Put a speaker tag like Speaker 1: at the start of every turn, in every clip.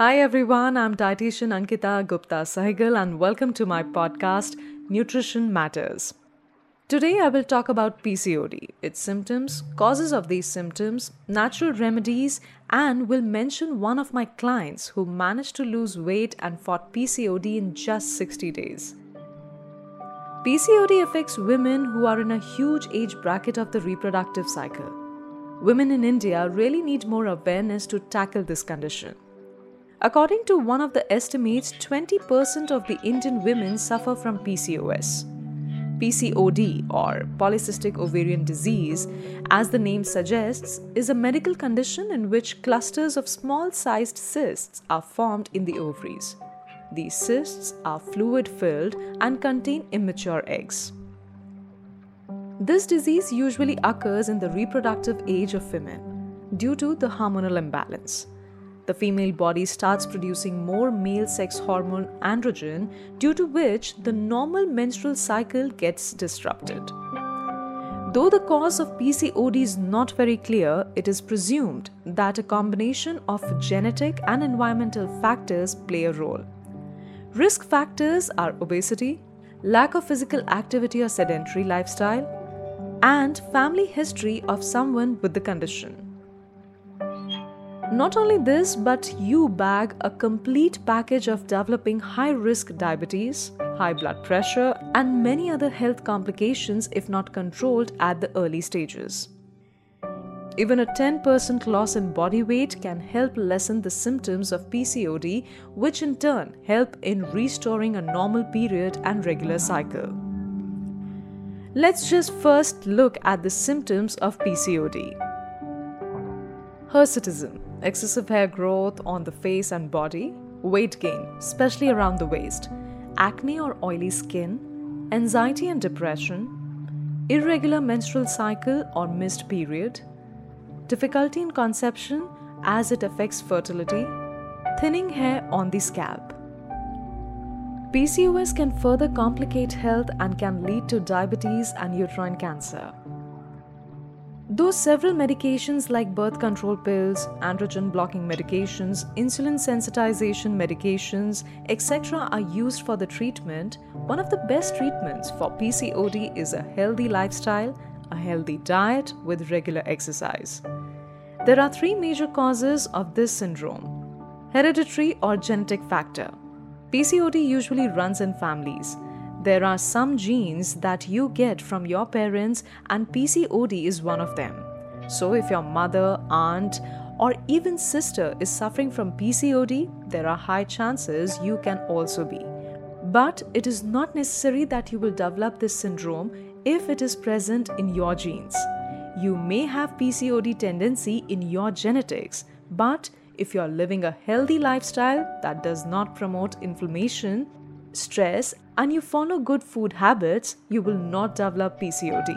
Speaker 1: Hi everyone, I'm dietitian Ankita Gupta Sahgal and welcome to my podcast Nutrition Matters. Today I will talk about PCOD, its symptoms, causes of these symptoms, natural remedies, and will mention one of my clients who managed to lose weight and fought PCOD in just 60 days. PCOD affects women who are in a huge age bracket of the reproductive cycle. Women in India really need more awareness to tackle this condition. According to one of the estimates, 20% of the Indian women suffer from PCOS. PCOD, or polycystic ovarian disease, as the name suggests, is a medical condition in which clusters of small sized cysts are formed in the ovaries. These cysts are fluid filled and contain immature eggs. This disease usually occurs in the reproductive age of women due to the hormonal imbalance the female body starts producing more male sex hormone androgen, due to which the normal menstrual cycle gets disrupted. Though the cause of PCOD is not very clear, it is presumed that a combination of genetic and environmental factors play a role. Risk factors are obesity, lack of physical activity or sedentary lifestyle, and family history of someone with the condition. Not only this, but you bag a complete package of developing high risk diabetes, high blood pressure, and many other health complications if not controlled at the early stages. Even a 10% loss in body weight can help lessen the symptoms of PCOD, which in turn help in restoring a normal period and regular cycle. Let's just first look at the symptoms of PCOD. Hirsutism excessive hair growth on the face and body, weight gain, especially around the waist, acne or oily skin, anxiety and depression, irregular menstrual cycle or missed period, difficulty in conception as it affects fertility, thinning hair on the scalp. PCOS can further complicate health and can lead to diabetes and uterine cancer. Though several medications like birth control pills, androgen blocking medications, insulin sensitization medications, etc., are used for the treatment, one of the best treatments for PCOD is a healthy lifestyle, a healthy diet with regular exercise. There are three major causes of this syndrome hereditary or genetic factor. PCOD usually runs in families. There are some genes that you get from your parents, and PCOD is one of them. So, if your mother, aunt, or even sister is suffering from PCOD, there are high chances you can also be. But it is not necessary that you will develop this syndrome if it is present in your genes. You may have PCOD tendency in your genetics, but if you are living a healthy lifestyle that does not promote inflammation, stress, and you follow good food habits, you will not develop PCOD.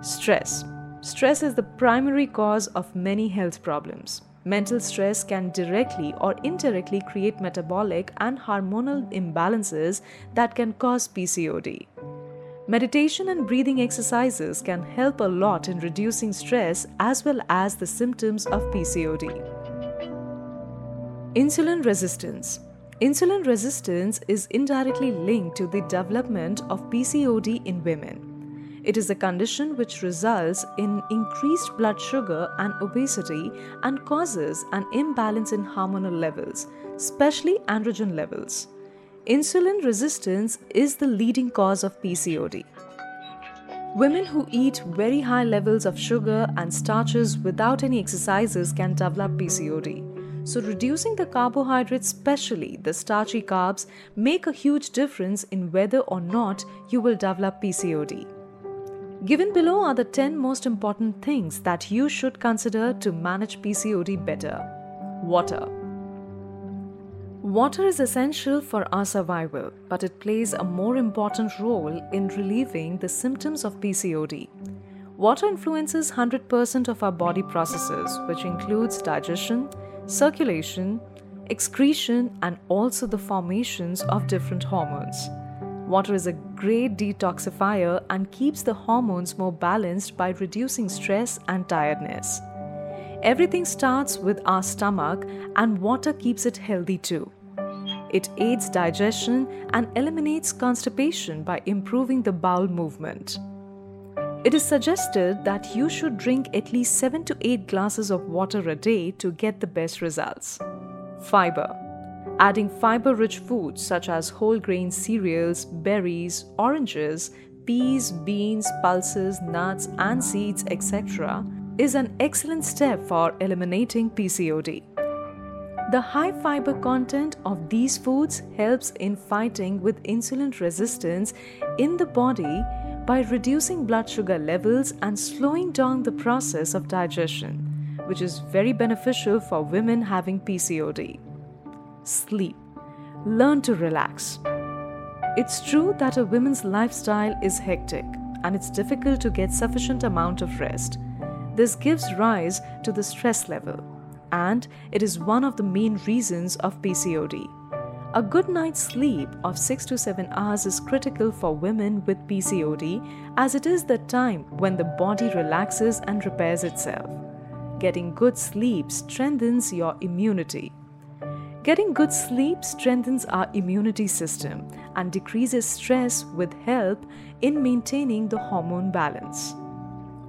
Speaker 1: Stress. Stress is the primary cause of many health problems. Mental stress can directly or indirectly create metabolic and hormonal imbalances that can cause PCOD. Meditation and breathing exercises can help a lot in reducing stress as well as the symptoms of PCOD. Insulin resistance. Insulin resistance is indirectly linked to the development of PCOD in women. It is a condition which results in increased blood sugar and obesity and causes an imbalance in hormonal levels, especially androgen levels. Insulin resistance is the leading cause of PCOD. Women who eat very high levels of sugar and starches without any exercises can develop PCOD. So, reducing the carbohydrates, especially the starchy carbs, make a huge difference in whether or not you will develop PCOD. Given below are the 10 most important things that you should consider to manage PCOD better. Water. Water is essential for our survival, but it plays a more important role in relieving the symptoms of PCOD. Water influences 100% of our body processes, which includes digestion, circulation, excretion, and also the formations of different hormones. Water is a great detoxifier and keeps the hormones more balanced by reducing stress and tiredness. Everything starts with our stomach, and water keeps it healthy too. It aids digestion and eliminates constipation by improving the bowel movement. It is suggested that you should drink at least 7 to 8 glasses of water a day to get the best results. Fiber. Adding fiber rich foods such as whole grain cereals, berries, oranges, peas, beans, pulses, nuts, and seeds, etc., is an excellent step for eliminating PCOD. The high fiber content of these foods helps in fighting with insulin resistance in the body by reducing blood sugar levels and slowing down the process of digestion, which is very beneficial for women having PCOD. Sleep. Learn to relax. It's true that a woman's lifestyle is hectic and it's difficult to get sufficient amount of rest. This gives rise to the stress level and it is one of the main reasons of PCOD. A good night's sleep of 6 to 7 hours is critical for women with PCOD as it is the time when the body relaxes and repairs itself. Getting good sleep strengthens your immunity. Getting good sleep strengthens our immunity system and decreases stress with help in maintaining the hormone balance.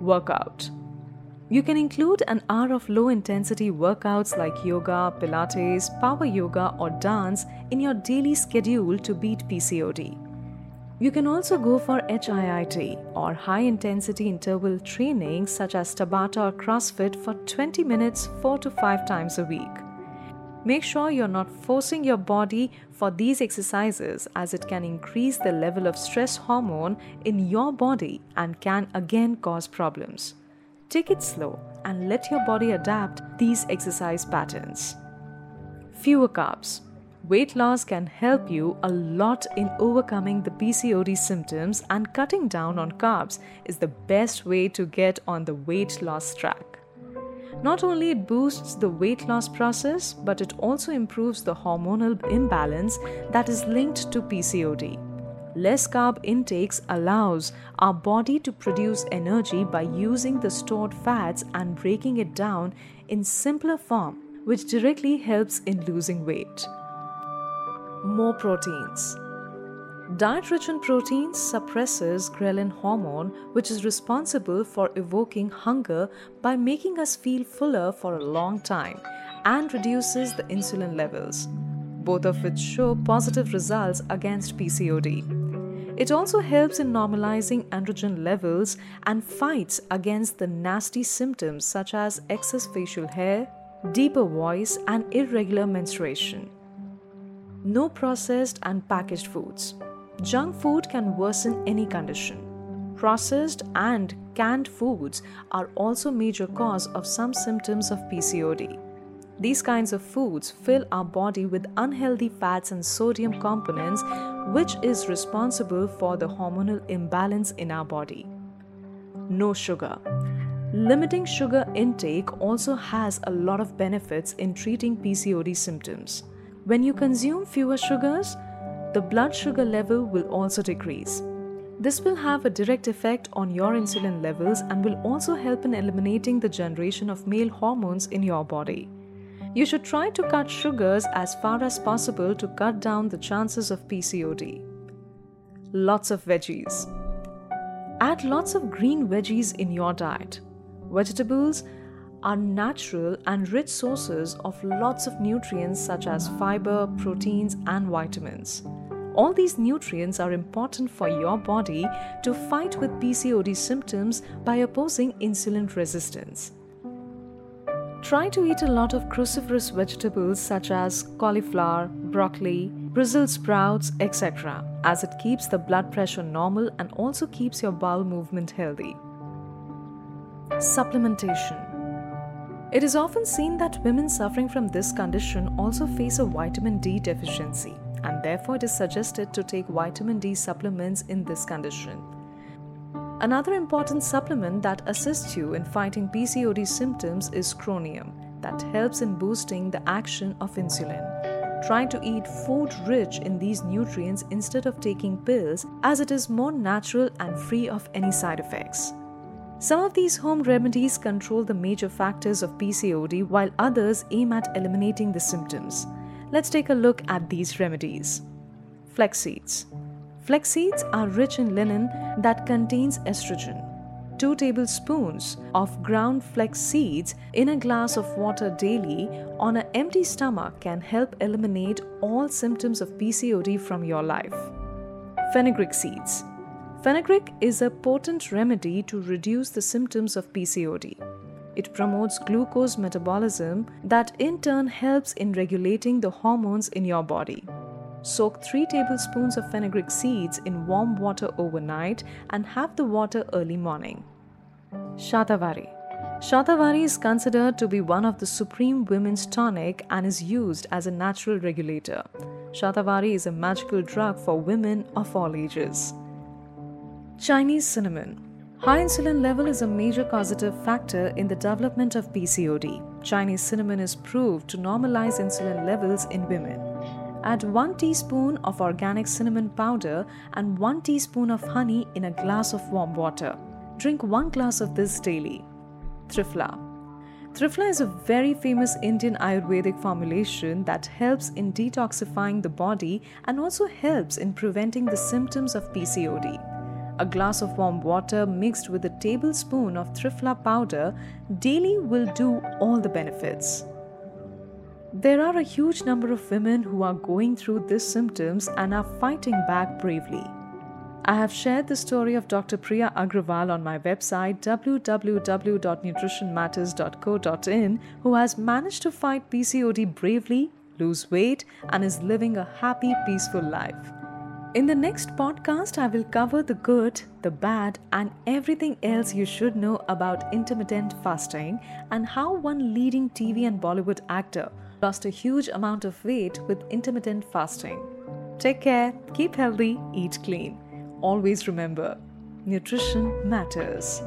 Speaker 1: Workout you can include an hour of low intensity workouts like yoga, Pilates, power yoga, or dance in your daily schedule to beat PCOD. You can also go for HIIT or high intensity interval training such as Tabata or CrossFit for 20 minutes 4 to 5 times a week. Make sure you're not forcing your body for these exercises as it can increase the level of stress hormone in your body and can again cause problems. Take it slow and let your body adapt these exercise patterns. Fewer carbs. Weight loss can help you a lot in overcoming the PCOD symptoms, and cutting down on carbs is the best way to get on the weight loss track. Not only it boosts the weight loss process, but it also improves the hormonal imbalance that is linked to PCOD. Less carb intakes allows our body to produce energy by using the stored fats and breaking it down in simpler form, which directly helps in losing weight. More proteins. Diet rich in proteins suppresses ghrelin hormone, which is responsible for evoking hunger by making us feel fuller for a long time and reduces the insulin levels, both of which show positive results against PCOD. It also helps in normalizing androgen levels and fights against the nasty symptoms such as excess facial hair, deeper voice, and irregular menstruation. No processed and packaged foods. Junk food can worsen any condition. Processed and canned foods are also major cause of some symptoms of PCOD. These kinds of foods fill our body with unhealthy fats and sodium components, which is responsible for the hormonal imbalance in our body. No sugar. Limiting sugar intake also has a lot of benefits in treating PCOD symptoms. When you consume fewer sugars, the blood sugar level will also decrease. This will have a direct effect on your insulin levels and will also help in eliminating the generation of male hormones in your body. You should try to cut sugars as far as possible to cut down the chances of PCOD. Lots of veggies. Add lots of green veggies in your diet. Vegetables are natural and rich sources of lots of nutrients such as fiber, proteins, and vitamins. All these nutrients are important for your body to fight with PCOD symptoms by opposing insulin resistance. Try to eat a lot of cruciferous vegetables such as cauliflower, broccoli, Brussels sprouts, etc., as it keeps the blood pressure normal and also keeps your bowel movement healthy. Supplementation It is often seen that women suffering from this condition also face a vitamin D deficiency, and therefore it is suggested to take vitamin D supplements in this condition. Another important supplement that assists you in fighting PCOD symptoms is chromium, that helps in boosting the action of insulin. Try to eat food rich in these nutrients instead of taking pills, as it is more natural and free of any side effects. Some of these home remedies control the major factors of PCOD while others aim at eliminating the symptoms. Let's take a look at these remedies. Flax seeds. Flax seeds are rich in lignan that contains estrogen. 2 tablespoons of ground flax seeds in a glass of water daily on an empty stomach can help eliminate all symptoms of PCOD from your life. Fenugreek seeds. Fenugreek is a potent remedy to reduce the symptoms of PCOD. It promotes glucose metabolism that in turn helps in regulating the hormones in your body. Soak 3 tablespoons of fenugreek seeds in warm water overnight and have the water early morning. Shatavari Shatavari is considered to be one of the supreme women's tonic and is used as a natural regulator. Shatavari is a magical drug for women of all ages. Chinese cinnamon High insulin level is a major causative factor in the development of PCOD. Chinese cinnamon is proved to normalize insulin levels in women. Add 1 teaspoon of organic cinnamon powder and 1 teaspoon of honey in a glass of warm water. Drink 1 glass of this daily. Triphala Triphala is a very famous Indian Ayurvedic formulation that helps in detoxifying the body and also helps in preventing the symptoms of PCOD. A glass of warm water mixed with a tablespoon of Triphala powder daily will do all the benefits. There are a huge number of women who are going through these symptoms and are fighting back bravely. I have shared the story of Dr. Priya Agrawal on my website www.nutritionmatters.co.in who has managed to fight PCOD bravely, lose weight, and is living a happy, peaceful life. In the next podcast, I will cover the good, the bad, and everything else you should know about intermittent fasting and how one leading TV and Bollywood actor lost a huge amount of weight with intermittent fasting. Take care, keep healthy, eat clean. Always remember nutrition matters.